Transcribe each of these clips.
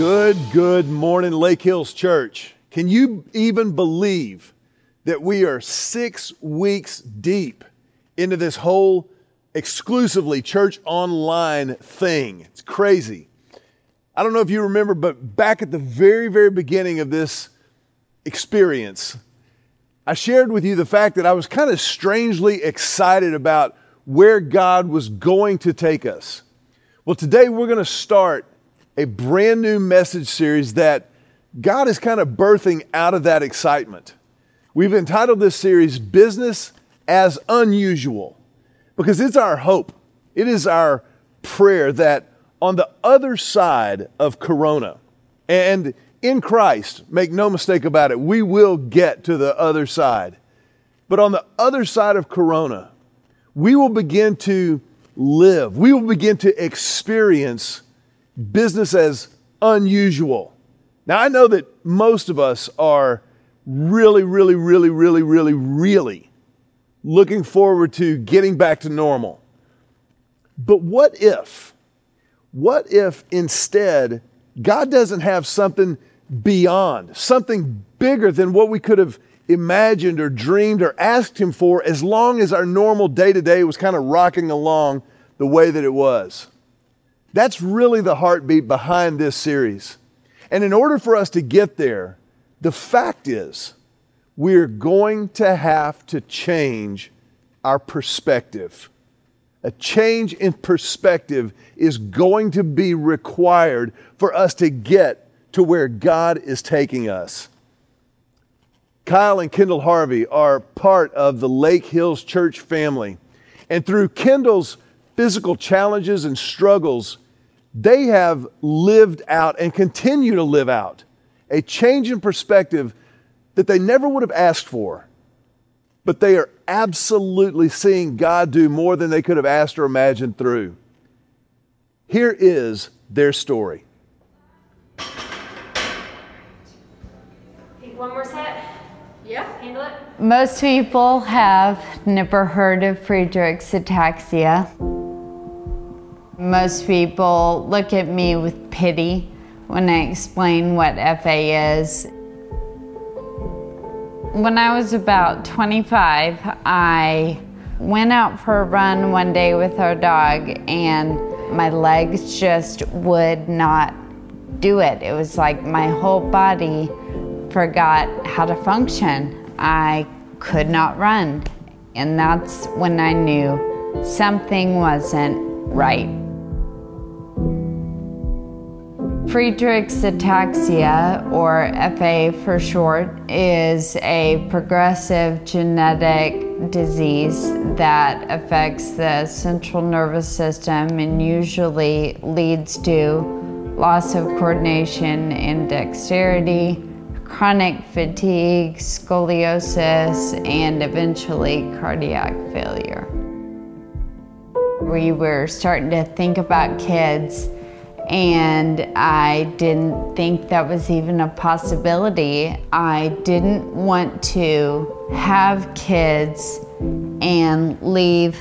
Good, good morning, Lake Hills Church. Can you even believe that we are six weeks deep into this whole exclusively church online thing? It's crazy. I don't know if you remember, but back at the very, very beginning of this experience, I shared with you the fact that I was kind of strangely excited about where God was going to take us. Well, today we're going to start a brand new message series that God is kind of birthing out of that excitement. We've entitled this series Business as Unusual because it's our hope. It is our prayer that on the other side of Corona and in Christ, make no mistake about it, we will get to the other side. But on the other side of Corona, we will begin to live, we will begin to experience business as unusual. Now, I know that most of us are really, really, really, really, really, really looking forward to getting back to normal. But what if, what if instead God doesn't have something beyond, something bigger than what we could have imagined or dreamed or asked Him for as long as our normal day to day was kind of rocking along the way that it was? That's really the heartbeat behind this series. And in order for us to get there, the fact is we're going to have to change our perspective. A change in perspective is going to be required for us to get to where God is taking us. Kyle and Kendall Harvey are part of the Lake Hills Church family. And through Kendall's physical challenges and struggles, they have lived out and continue to live out a change in perspective that they never would have asked for. But they are absolutely seeing God do more than they could have asked or imagined through. Here is their story. One more set. Yeah, handle it. Most people have never heard of Friedreich's ataxia. Most people look at me with pity when I explain what FA is. When I was about 25, I went out for a run one day with our dog, and my legs just would not do it. It was like my whole body forgot how to function. I could not run. And that's when I knew something wasn't right. Friedreich's ataxia, or FA for short, is a progressive genetic disease that affects the central nervous system and usually leads to loss of coordination and dexterity, chronic fatigue, scoliosis, and eventually cardiac failure. We were starting to think about kids and I didn't think that was even a possibility. I didn't want to have kids and leave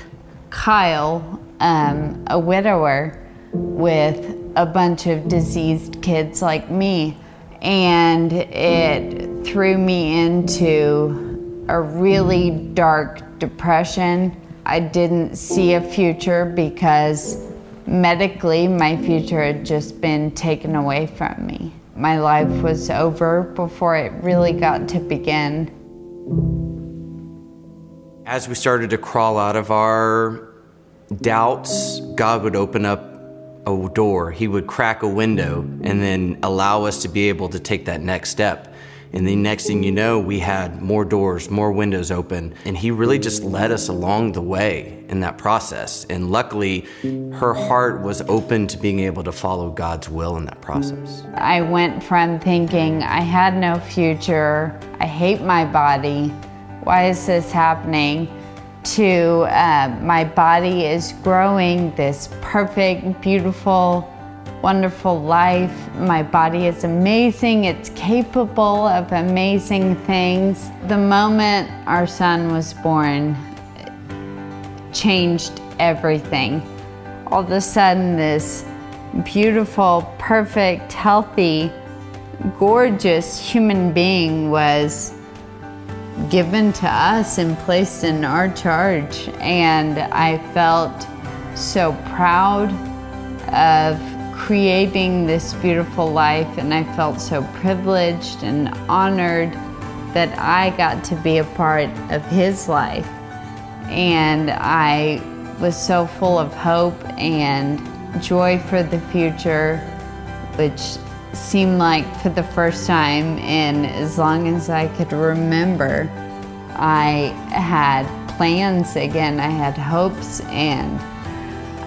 Kyle, um, a widower, with a bunch of diseased kids like me. And it threw me into a really dark depression. I didn't see a future because medically, my future had just been taken away from me. My life was over before it really got to begin. As we started to crawl out of our doubts, God would open up a door, He would crack a window, and then allow us to be able to take that next step. And the next thing you know, we had more doors, more windows open. And he really just led us along the way in that process. And luckily, her heart was open to being able to follow God's will in that process. I went from thinking I had no future, I hate my body, why is this happening? To uh, my body is growing this perfect, beautiful, wonderful life. My body is amazing. It's capable of amazing things. The moment our son was born changed everything. All of a sudden, this beautiful, perfect, healthy, gorgeous human being was given to us and placed in our charge. And I felt so proud of creating this beautiful life, and I felt so privileged and honored that I got to be a part of his life. And I was so full of hope and joy for the future, which seemed like for the first time in as long as I could remember, I had plans again, I had hopes, and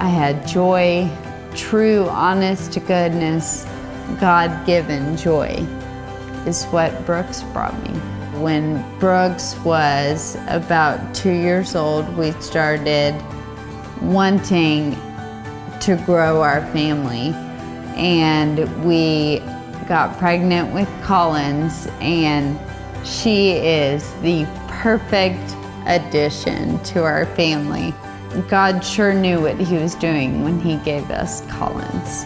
I had joy, true, honest to goodness, God given joy is what Brooks brought me. When Brooks was about two years old, we started wanting to grow our family. And we got pregnant with Collins, and she is the perfect addition to our family. God sure knew what He was doing when He gave us Collins.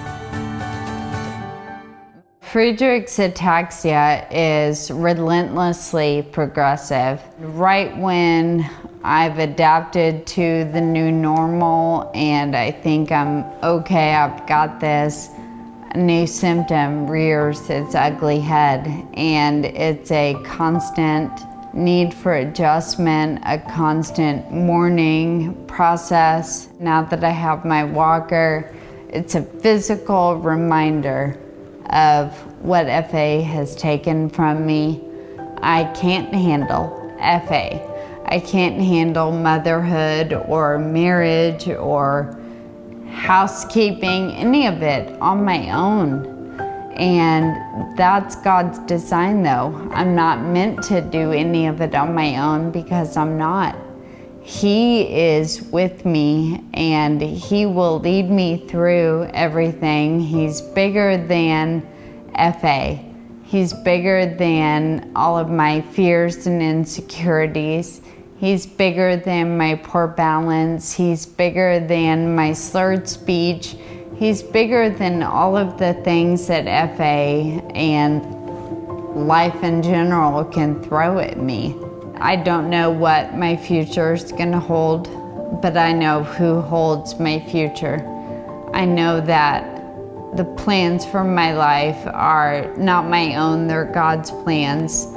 Friedreich's ataxia is relentlessly progressive. Right when I've adapted to the new normal and I think I'm okay, I've got this, a new symptom rears its ugly head and it's a constant need for adjustment, a constant mourning process. Now that I have my walker, it's a physical reminder of what FA has taken from me. I can't handle FA. I can't handle motherhood or marriage or housekeeping, any of it on my own. And that's God's design, though. I'm not meant to do any of it on my own because I'm not. He is with me and He will lead me through everything. He's bigger than FA. He's bigger than all of my fears and insecurities. He's bigger than my poor balance. He's bigger than my slurred speech. He's bigger than all of the things that FA and life in general can throw at me. I don't know what my future is going to hold, but I know who holds my future. I know that the plans for my life are not my own, they're God's plans,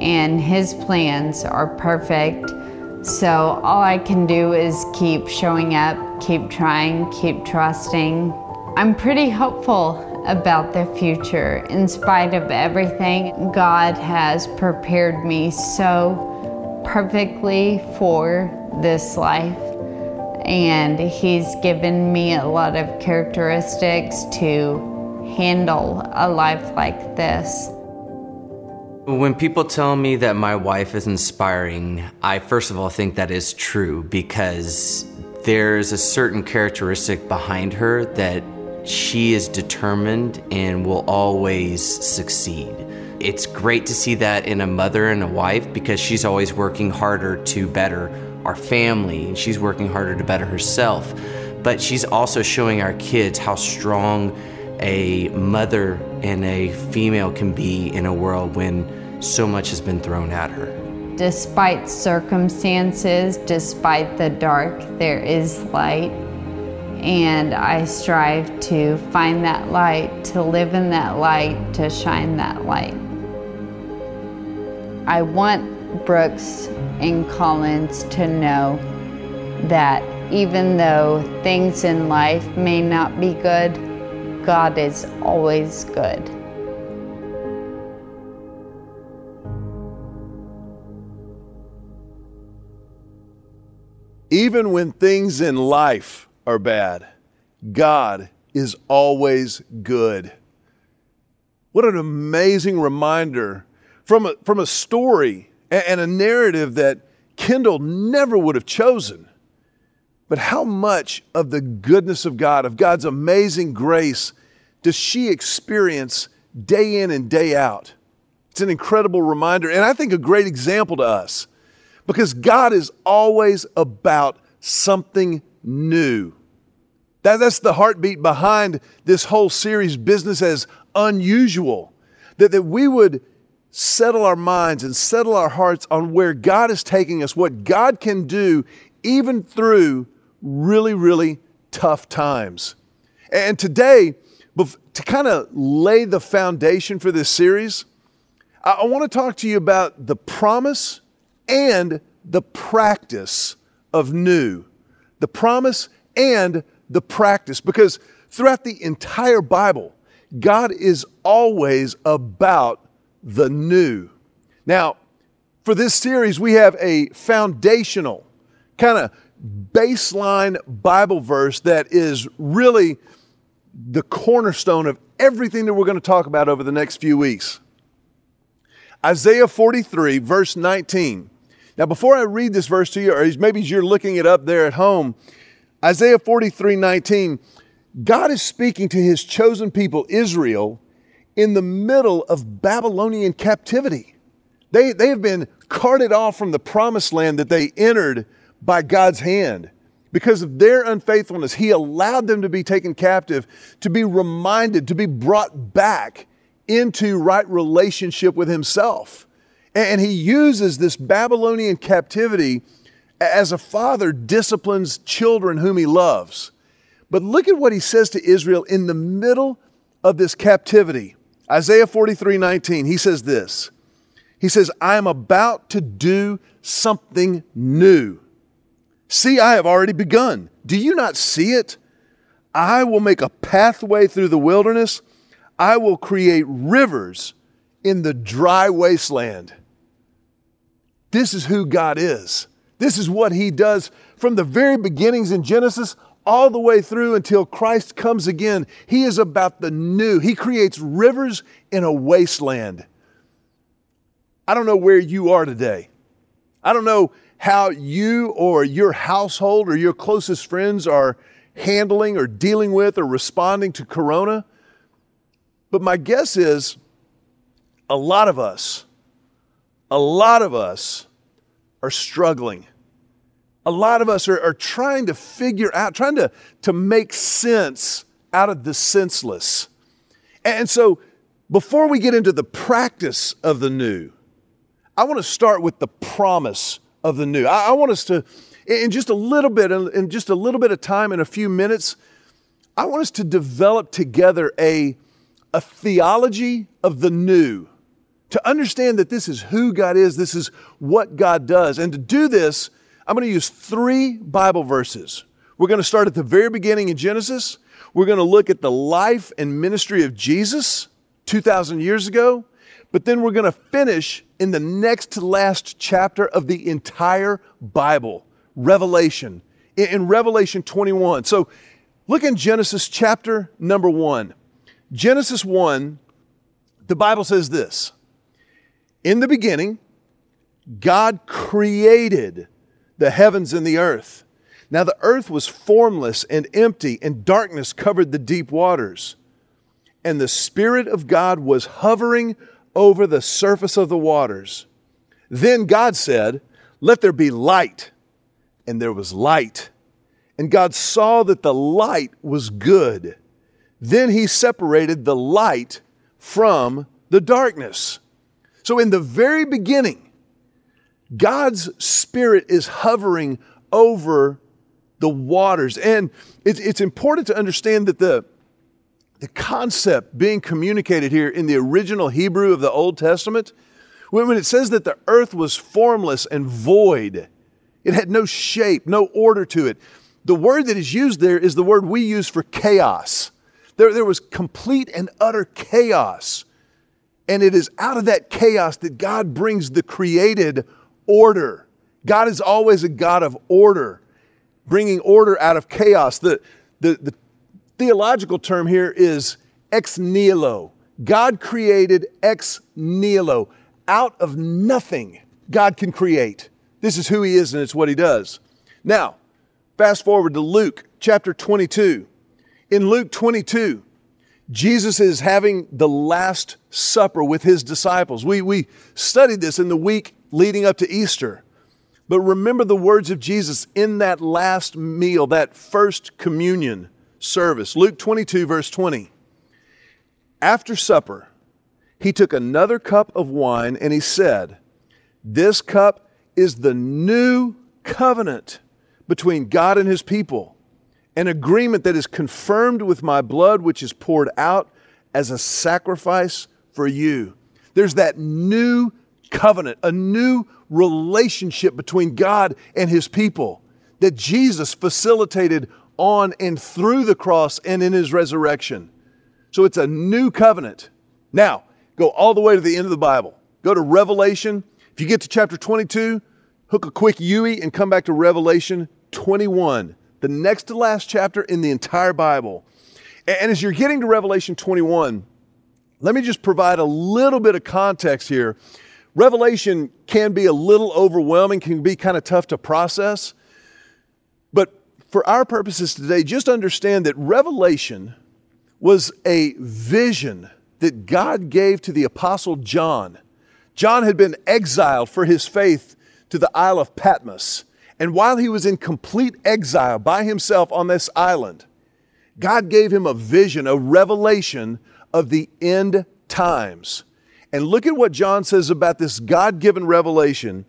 and His plans are perfect. So all I can do is keep showing up, keep trying, keep trusting. I'm pretty hopeful about the future. In spite of everything, God has prepared me so perfectly for this life. And He's given me a lot of characteristics to handle a life like this. When people tell me that my wife is inspiring, I first of all think that is true because there's a certain characteristic behind her that she is determined and will always succeed. It's great to see that in a mother and a wife because she's always working harder to better our family and she's working harder to better herself. But she's also showing our kids how strong a mother and a female can be in a world when so much has been thrown at her. Despite circumstances, despite the dark, there is light. And I strive to find that light, to live in that light, to shine that light. I want Brooks and Collins to know that even though things in life may not be good, God is always good. Even when things in life are bad, God is always good. What an amazing reminder from a, from a story and a narrative that Kendall never would have chosen. But how much of the goodness of God, of God's amazing grace, does she experience day in and day out? It's an incredible reminder, and I think a great example to us because God is always about something new. That, that's the heartbeat behind this whole series, Business as Unusual. That, that we would settle our minds and settle our hearts on where God is taking us, what God can do even through really, really tough times. And today, to kind of lay the foundation for this series, I want to talk to you about the promise and the practice of new. The promise and the practice, because throughout the entire Bible, God is always about the new. Now, for this series, we have a foundational kind of baseline Bible verse that is really the cornerstone of everything that we're going to talk about over the next few weeks. Isaiah 43, verse 19. Now, before I read this verse to you, or maybe you're looking it up there at home, Isaiah 43, 19, God is speaking to his chosen people, Israel, in the middle of Babylonian captivity. They, they have been carted off from the promised land that they entered by God's hand. Because of their unfaithfulness, He allowed them to be taken captive, to be reminded, to be brought back into right relationship with Himself. And He uses this Babylonian captivity as a father disciplines children whom He loves. But look at what He says to Israel in the middle of this captivity. Isaiah 43 19, He says this. He says, I am about to do something new. See, I have already begun. Do you not see it? I will make a pathway through the wilderness. I will create rivers in the dry wasteland. This is who God is. This is what He does from the very beginnings in Genesis all the way through until Christ comes again. He is about the new. He creates rivers in a wasteland. I don't know where you are today. I don't know how you or your household or your closest friends are handling or dealing with or responding to corona. But my guess is a lot of us, a lot of us are struggling. A lot of us are, are trying to figure out, trying to, to make sense out of the senseless. And so, before we get into the practice of the new, I want to start with the promise of the new. I, I want us to, in just a little bit, in just a little bit of time, in a few minutes, I want us to develop together a, a theology of the new, to understand that this is who God is, this is what God does. And to do this, I'm going to use three Bible verses. We're going to start at the very beginning in Genesis. We're going to look at the life and ministry of Jesus 2,000 years ago. But then we're going to finish in the next to last chapter of the entire Bible, Revelation, in Revelation 21. So look in Genesis chapter number one. Genesis 1, the Bible says this In the beginning, God created the heavens and the earth. Now the earth was formless and empty, and darkness covered the deep waters. And the Spirit of God was hovering over the surface of the waters. Then God said, Let there be light. And there was light. And God saw that the light was good. Then he separated the light from the darkness. So, in the very beginning, God's Spirit is hovering over the waters. And it's, important to understand that the, the concept being communicated here in the original Hebrew of the Old Testament, when it says that the earth was formless and void, it had no shape, no order to it. The word that is used there is the word we use for chaos. There, there was complete and utter chaos. And it is out of that chaos that God brings the created order. God is always a God of order, bringing order out of chaos. The, the, the theological term here is ex nihilo. God created ex nihilo. Out of nothing, God can create. This is who He is and it's what He does. Now, fast forward to Luke chapter 22. In Luke 22, Jesus is having the Last Supper with His disciples. We, we studied this in the week leading up to Easter. But remember the words of Jesus in that last meal, that first communion service. Luke 22, verse 20. After supper, he took another cup of wine and he said, This cup is the new covenant between God and his people, an agreement that is confirmed with my blood, which is poured out as a sacrifice for you. There's that new covenant, a new relationship between God and his people that Jesus facilitated on and through the cross and in his resurrection. So it's a new covenant. Now, go all the way to the end of the Bible. Go to Revelation. If you get to chapter 22, hook a quick UE and come back to Revelation 21, the next to last chapter in the entire Bible. And as you're getting to Revelation 21, let me just provide a little bit of context here. Revelation can be a little overwhelming, can be kind of tough to process. But for our purposes today, just understand that Revelation was a vision that God gave to the Apostle John. John had been exiled for his faith to the Isle of Patmos. And while he was in complete exile by himself on this island, God gave him a vision, a revelation of the end times. And look at what John says about this God given revelation.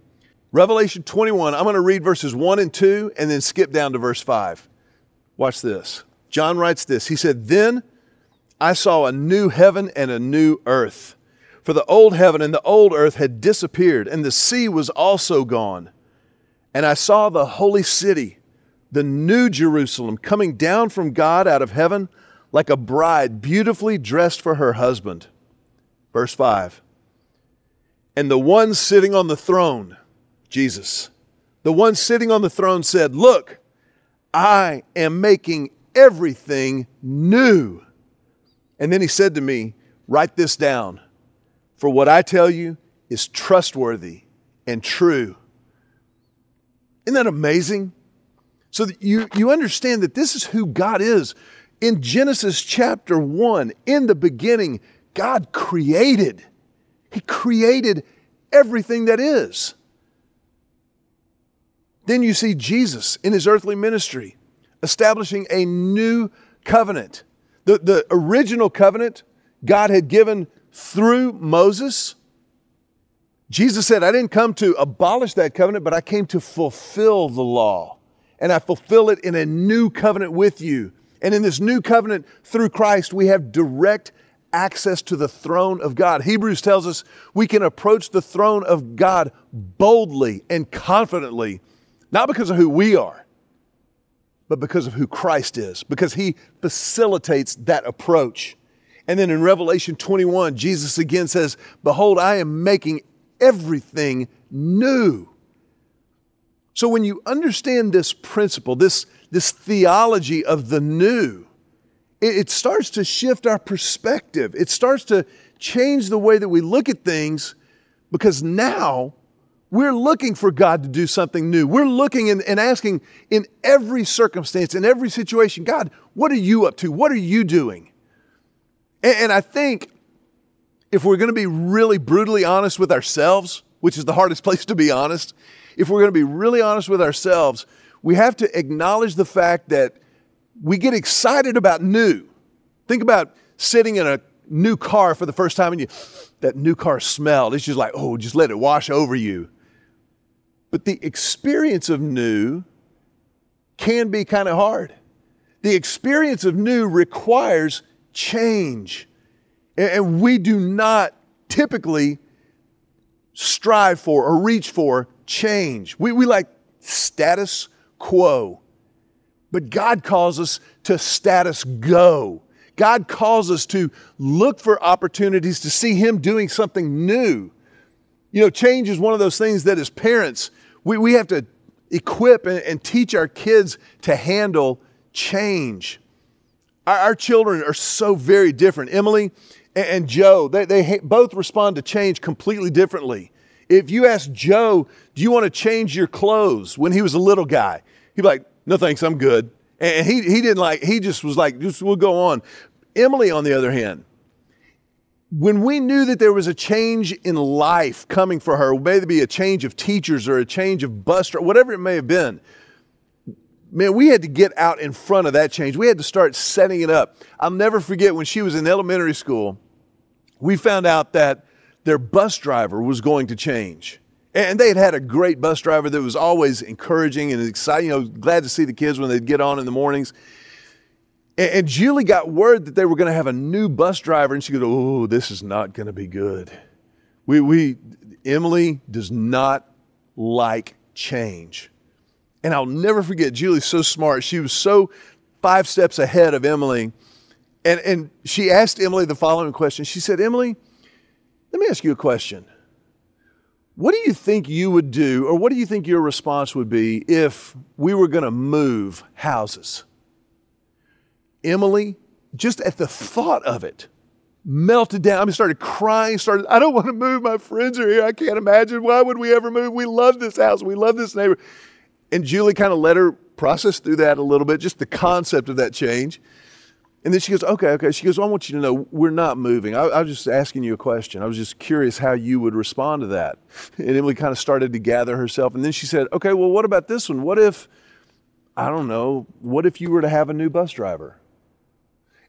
Revelation 21, I'm going to read verses 1 and 2 and then skip down to verse 5. Watch this. John writes this He said, Then I saw a new heaven and a new earth. For the old heaven and the old earth had disappeared, and the sea was also gone. And I saw the holy city, the new Jerusalem, coming down from God out of heaven like a bride beautifully dressed for her husband. Verse 5 And the one sitting on the throne, Jesus, the one sitting on the throne said, Look, I am making everything new. And then he said to me, Write this down, for what I tell you is trustworthy and true. Isn't that amazing? So that you, you understand that this is who God is. In Genesis chapter 1, in the beginning, God created. He created everything that is. Then you see Jesus in his earthly ministry establishing a new covenant. The, the original covenant God had given through Moses. Jesus said, I didn't come to abolish that covenant, but I came to fulfill the law. And I fulfill it in a new covenant with you. And in this new covenant through Christ, we have direct access to the throne of God. Hebrews tells us we can approach the throne of God boldly and confidently, not because of who we are, but because of who Christ is, because he facilitates that approach. And then in Revelation 21, Jesus again says, Behold, I am making everything new. So when you understand this principle, this, this theology of the new, it, starts to shift our perspective. It starts to change the way that we look at things because now we're looking for God to do something new. We're looking and, and, asking in every circumstance, in every situation, God, what are you up to? What are you doing? And, and I think if we're going to be really brutally honest with ourselves, which is the hardest place to be honest, if we're going to be really honest with ourselves, we have to acknowledge the fact that we get excited about new. Think about sitting in a new car for the first time and you that new car smell. It's just like, oh, just let it wash over you. But the experience of new can be kind of hard. The experience of new requires change. And we do not typically strive for or reach for change. We, we like status quo. But God calls us to status go. God calls us to look for opportunities to see Him doing something new. You know, change is one of those things that as parents, we, we have to equip and, and teach our kids to handle change. Our, our, children are so very different. Emily and, and Joe, they, they both respond to change completely differently. If you ask Joe, do you want to change your clothes when he was a little guy? He'd be like, no thanks, I'm good. And he, he didn't like, he just was like, just we'll go on. Emily, on the other hand, when we knew that there was a change in life coming for her, maybe be a change of teachers or a change of bus, or whatever it may have been, man, we had to get out in front of that change. We had to start setting it up. I'll never forget when she was in elementary school, we found out that their bus driver was going to change. And they had had a great bus driver that was always encouraging and exciting, you know, glad to see the kids when they'd get on in the mornings. And Julie got word that they were going to have a new bus driver, and she goes, Oh, this is not going to be good. We, we, Emily does not like change. And I'll never forget, Julie's so smart. She was so five steps ahead of Emily. And, and she asked Emily the following question. She said, Emily, let me ask you a question. What do you think you would do, or what do you think your response would be if we were going to move houses? Emily, just at the thought of it, melted down. I mean, started crying, started, I don't want to move. My friends are here. I can't imagine. Why would we ever move? We love this house. We love this neighbor. And Julie kind of let her process through that a little bit, just the concept of that change. And then she goes, okay, okay. She goes, well, I want you to know we're not moving. I, I, was just asking you a question. I was just curious how you would respond to that. And Emily kind of started to gather herself. And then she said, okay, well, what about this one? What if, I don't know, what if you were to have a new bus driver?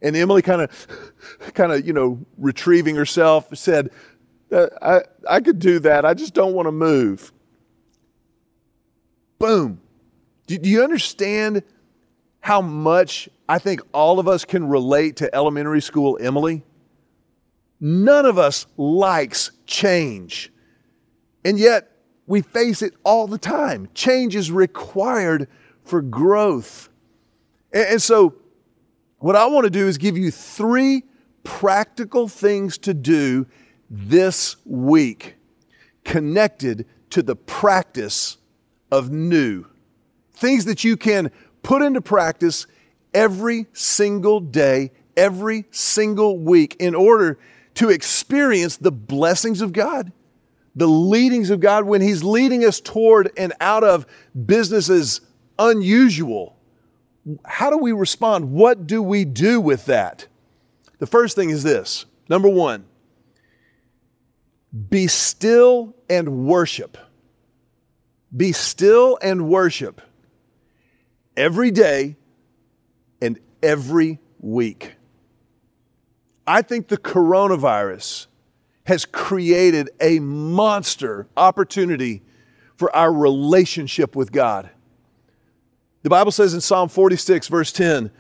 And Emily kind of, kind of, you know, retrieving herself, said, uh, I, I could do that. I just don't want to move. Boom. Do, do you understand how much I think all of us can relate to elementary school Emily? None of us likes change. And yet, we face it all the time. Change is required for growth. And, so, what I want to do is give you three practical things to do this week connected to the practice of new. Things that you can put into practice every single day, every single week in order to experience the blessings of God, the leadings of God when He's leading us toward and out of businesses unusual how do we respond? What do we do with that? The first thing is this number one, be still and worship. Be still and worship every day every week. I think the coronavirus has created a monster opportunity for our relationship with God. The Bible says in Psalm 46, verse 10,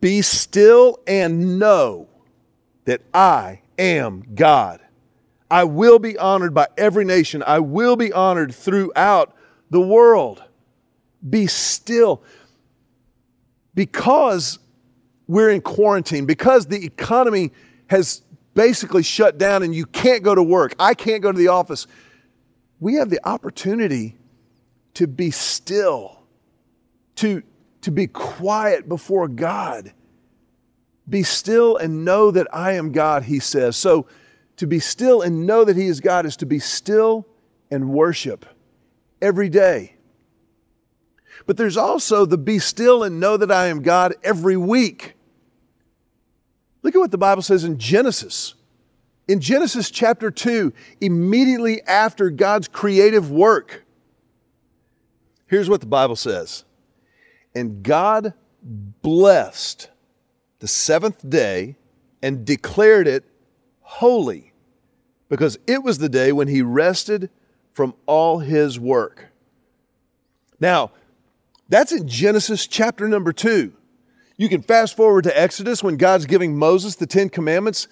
Be still and know that I am God. I will be honored by every nation. I will be honored throughout the world. Be still. Because we're in quarantine, because the economy has basically shut down and you can't go to work, I can't go to the office, we have the opportunity to be still to, to be quiet before God. Be still and know that I am God, he says. So to be still and know that he is God is to be still and worship every day. But there's also the be still and know that I am God every week. Look at what the Bible says in Genesis. In Genesis chapter 2, immediately after God's creative work, here's what the Bible says and God blessed the seventh day and declared it holy because it was the day when he rested from all his work. Now, that's in Genesis chapter number two. You can fast forward to Exodus when God's giving Moses the Ten Commandments.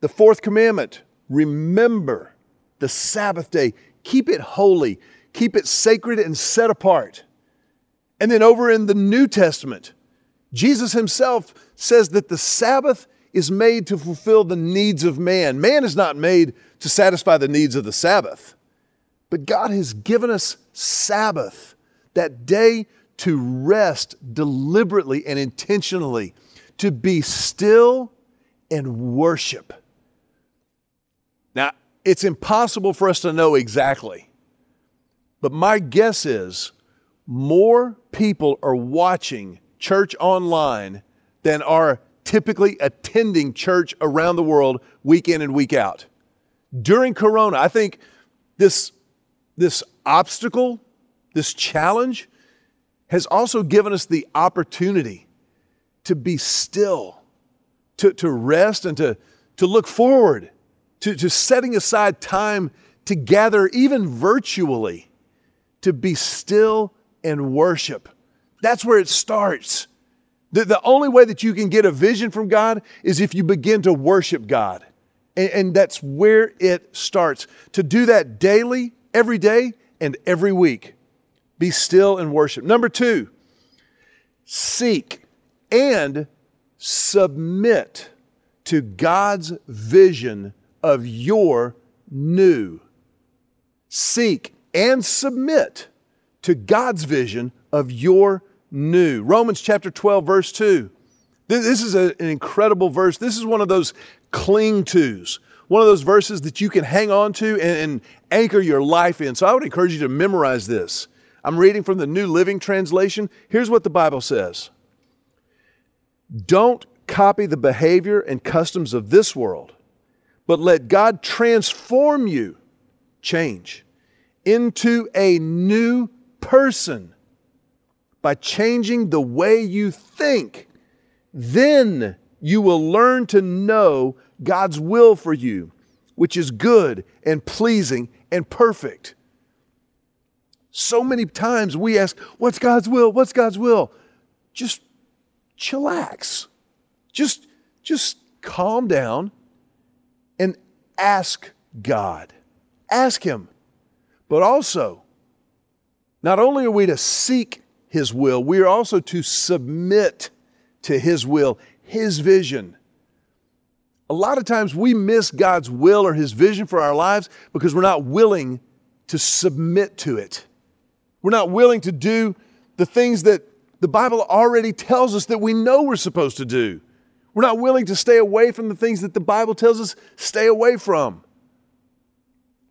The fourth commandment remember the Sabbath day, keep it holy, keep it sacred and set apart. And then over in the New Testament, Jesus himself says that the Sabbath is made to fulfill the needs of man. Man is not made to satisfy the needs of the Sabbath, but God has given us Sabbath, that day to rest deliberately and intentionally, to be still and worship. Now, it's impossible for us to know exactly, but my guess is more people are watching church online than are typically attending church around the world week in and week out. During Corona, I think this, this obstacle, this challenge, has also given us the opportunity to be still, to, to rest, and to, to look forward, to, to setting aside time to gather, even virtually, to be still and worship. That's where it starts. The, the only way that you can get a vision from God is if you begin to worship God. And, and that's where it starts. To do that daily, every day, and every week. Be still and worship. Number two, seek and submit to God's vision of your new. Seek and submit to God's vision of your new. Romans chapter 12, verse 2. This is a, an incredible verse. This is one of those cling tos, one of those verses that you can hang on to and, and anchor your life in. So I would encourage you to memorize this. I'm reading from the New Living Translation. Here's what the Bible says Don't copy the behavior and customs of this world, but let God transform you, change, into a new person by changing the way you think. Then you will learn to know God's will for you, which is good and pleasing and perfect. So many times we ask, What's God's will? What's God's will? Just chillax. Just, just calm down and ask God. Ask Him. But also, not only are we to seek His will, we are also to submit to His will, His vision. A lot of times we miss God's will or His vision for our lives because we're not willing to submit to it. We're not willing to do the things that the Bible already tells us that we know we're supposed to do. We're not willing to stay away from the things that the Bible tells us stay away from.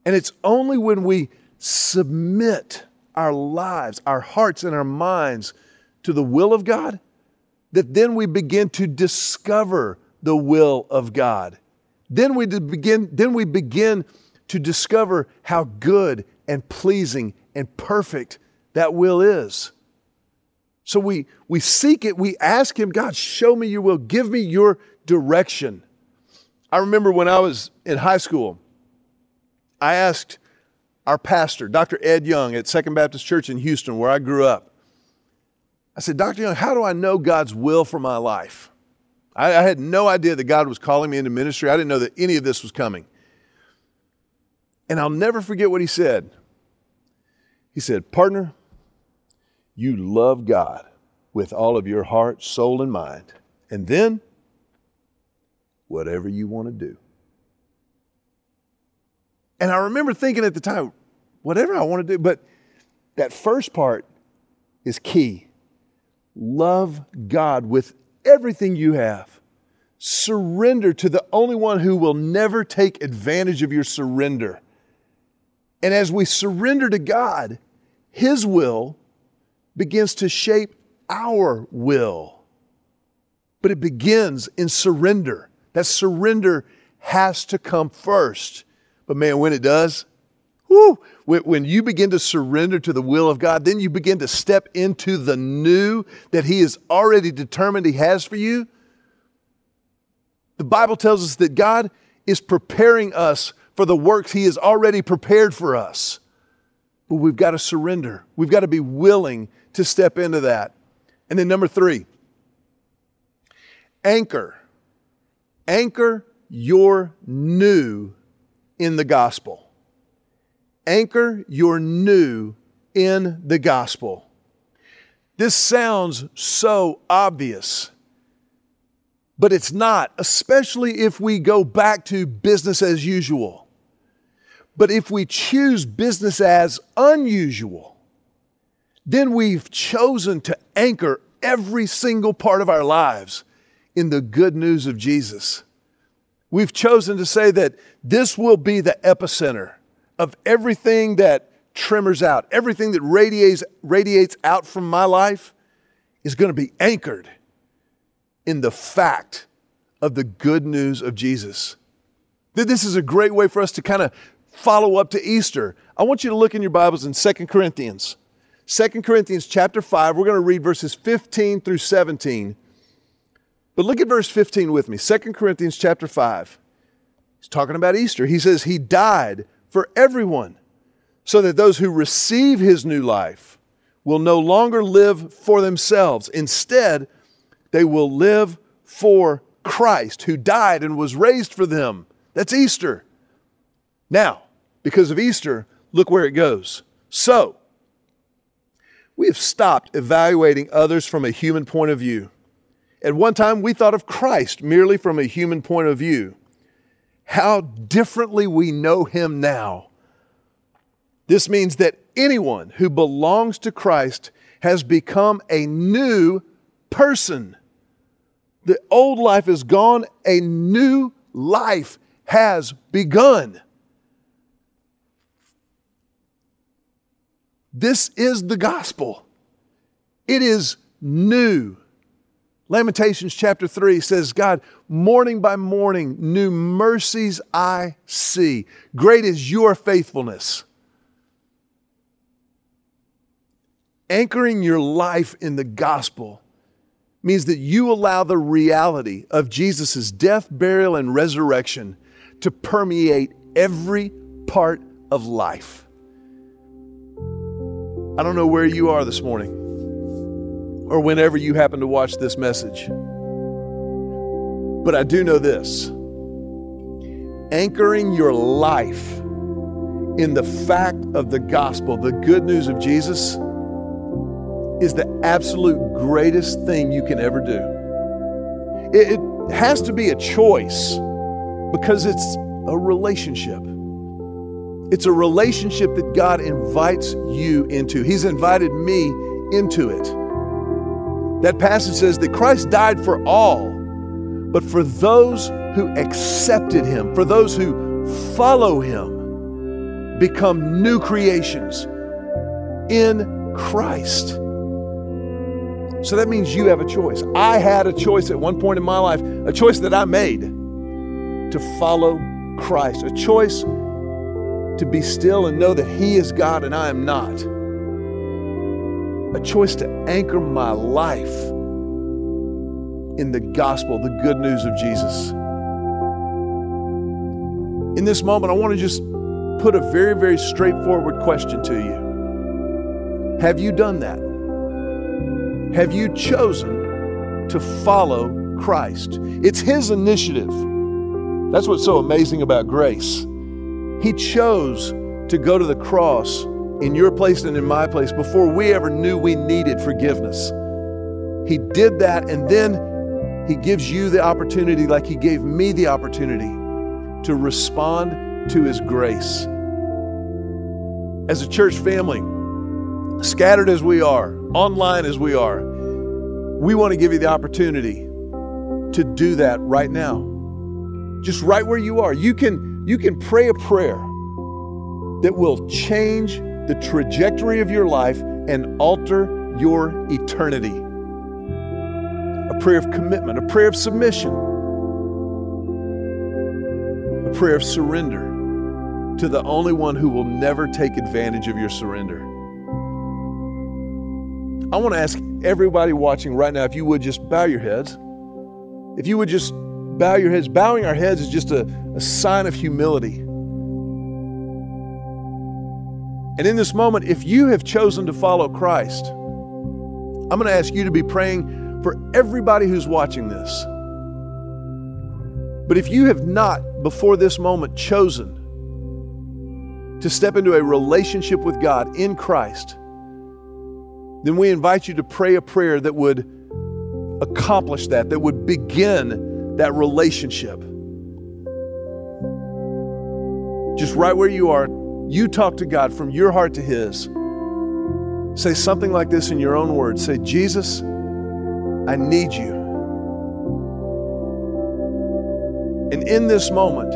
And it's only when we submit our lives, our hearts, and our minds to the will of God that then we begin to discover the will of God. Then we begin, then we begin to discover how good and pleasing and perfect that will is. So we, we seek it, we ask Him, God, show me your will, give me your direction. I remember when I was in high school, I asked our pastor, Dr. Ed Young at Second Baptist Church in Houston, where I grew up. I said, Dr. Young, how do I know God's will for my life? I, I had no idea that God was calling me into ministry. I didn't know that any of this was coming. And I'll never forget what he said. He said, Partner, you love God with all of your heart, soul, and mind. And then, whatever you want to do. And I remember thinking at the time, whatever I want to do. But that first part is key. Love God with everything you have. Surrender to the only one who will never take advantage of your surrender. And as we surrender to God, His will begins to shape our will. But it begins in surrender. That surrender has to come first. But man, when it does, when you begin to surrender to the will of God, then you begin to step into the new that He has already determined He has for you. The Bible tells us that God is preparing us for the works He has already prepared for us. But we've got to surrender. We've got to be willing to step into that. And then, number three, anchor. Anchor your new in the gospel anchor your new in the gospel. This sounds so obvious, but it's not, especially if we go back to business as usual. But if we choose business as unusual, then we've chosen to anchor every single part of our lives in the good news of Jesus. We've chosen to say that this will be the epicenter of everything that tremors out, everything that radiates, radiates out from my life is going to be anchored in the fact of the good news of Jesus. That this is a great way for us to kind of follow up to Easter. I want you to look in your Bibles in 2 Corinthians. 2 Corinthians chapter 5, we're going to read verses 15 through 17. But look at verse 15 with me. 2 Corinthians chapter 5. He's talking about Easter. He says, He died for everyone, so that those who receive His new life will no longer live for themselves. Instead, they will live for Christ, who died and was raised for them. That's Easter. Now, because of Easter, look where it goes. So, we have stopped evaluating others from a human point of view. At one time, we thought of Christ merely from a human point of view. How differently we know him now. This means that anyone who belongs to Christ has become a new person. The old life is gone, a new life has begun. This is the gospel. It is new. Lamentations chapter 3 says, God, morning by morning, new mercies I see. Great is your faithfulness. Anchoring your life in the gospel means that you allow the reality of Jesus' death, burial, and resurrection to permeate every part of life. I don't know where you are this morning or whenever you happen to watch this message, but I do know this anchoring your life in the fact of the gospel, the good news of Jesus, is the absolute greatest thing you can ever do. It, has to be a choice because it's a relationship. It's a relationship that God invites you into. He's invited me into it. That passage says that Christ died for all, but for those who accepted Him, for those who follow Him, become new creations in Christ. So that means you have a choice. I had a choice at one point in my life, a choice that I made to follow Christ, a choice to be still and know that He is God and I am not. A choice to anchor my life in the gospel, the good news of Jesus. In this moment, I want to just put a very, very straightforward question to you. Have you done that? Have you chosen to follow Christ? It's His initiative. That's what's so amazing about grace. He chose to go to the cross in your place and in my place before we ever knew we needed forgiveness. He did that, and then He gives you the opportunity, like He gave me the opportunity, to respond to His grace. As a church family, scattered as we are, online as we are, we want to give you the opportunity to do that right now. Just right where you are. You can you can pray a prayer that will change the trajectory of your life and alter your eternity. A prayer of commitment, a prayer of submission, a prayer of surrender to the only one who will never take advantage of your surrender. I want to ask everybody watching right now if you would just bow your heads. If you would just bow your heads. Bowing our heads is just a, a sign of humility. And in this moment, if you have chosen to follow Christ, I'm going to ask you to be praying for everybody who's watching this. But if you have not, before this moment, chosen to step into a relationship with God in Christ, then we invite you to pray a prayer that would accomplish that, that would begin that relationship. Just right where you are, you talk to God from your heart to His. Say something like this in your own words. Say, Jesus, I need you. And in this moment,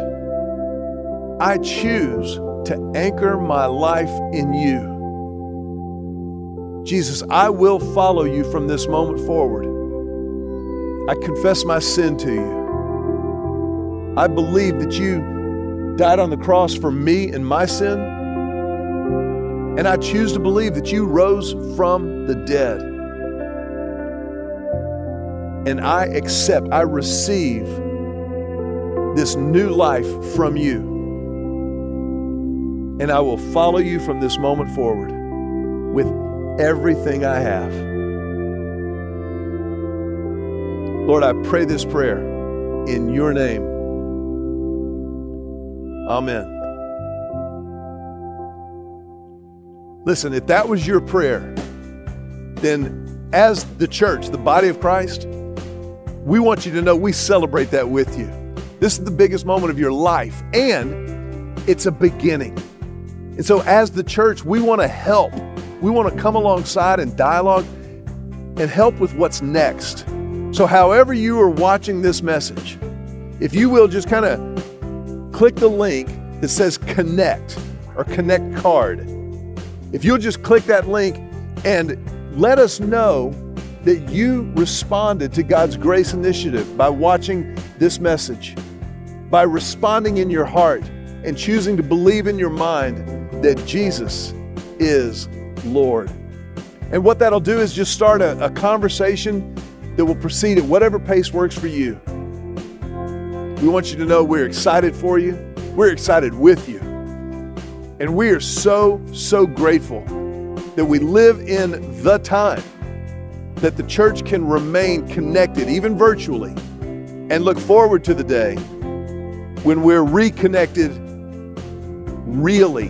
I choose to anchor my life in you. Jesus, I will follow you from this moment forward. I confess my sin to you. I believe that you died on the cross for me and my sin, And I choose to believe that you rose from the dead. And I accept, I receive this new life from you. And I will follow you from this moment forward with everything I have. Lord, I pray this prayer in your name. Amen. Listen, if that was your prayer, then as the church, the body of Christ, we want you to know we celebrate that with you. This is the biggest moment of your life, and it's a beginning. And so, as the church, we want to help. We want to come alongside and dialogue and help with what's next. So, however, you are watching this message, if you will just kind of click the link that says connect or connect card. If you'll just click that link and let us know that you responded to God's grace initiative by watching this message, by responding in your heart and choosing to believe in your mind that Jesus is Lord. And what that'll do is just start a, a conversation that will proceed at whatever pace works for you. We want you to know we're excited for you, we're excited with you. And we are so, so grateful that we live in the time that the church can remain connected, even virtually, and look forward to the day when we're reconnected really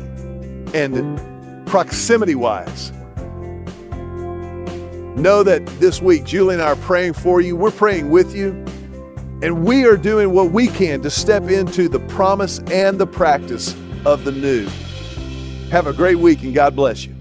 and proximity wise. Know that this week, Julie and I are praying for you. We're praying with you. And we are doing what we can to step into the promise and the practice of the new. Have a great week and God bless you.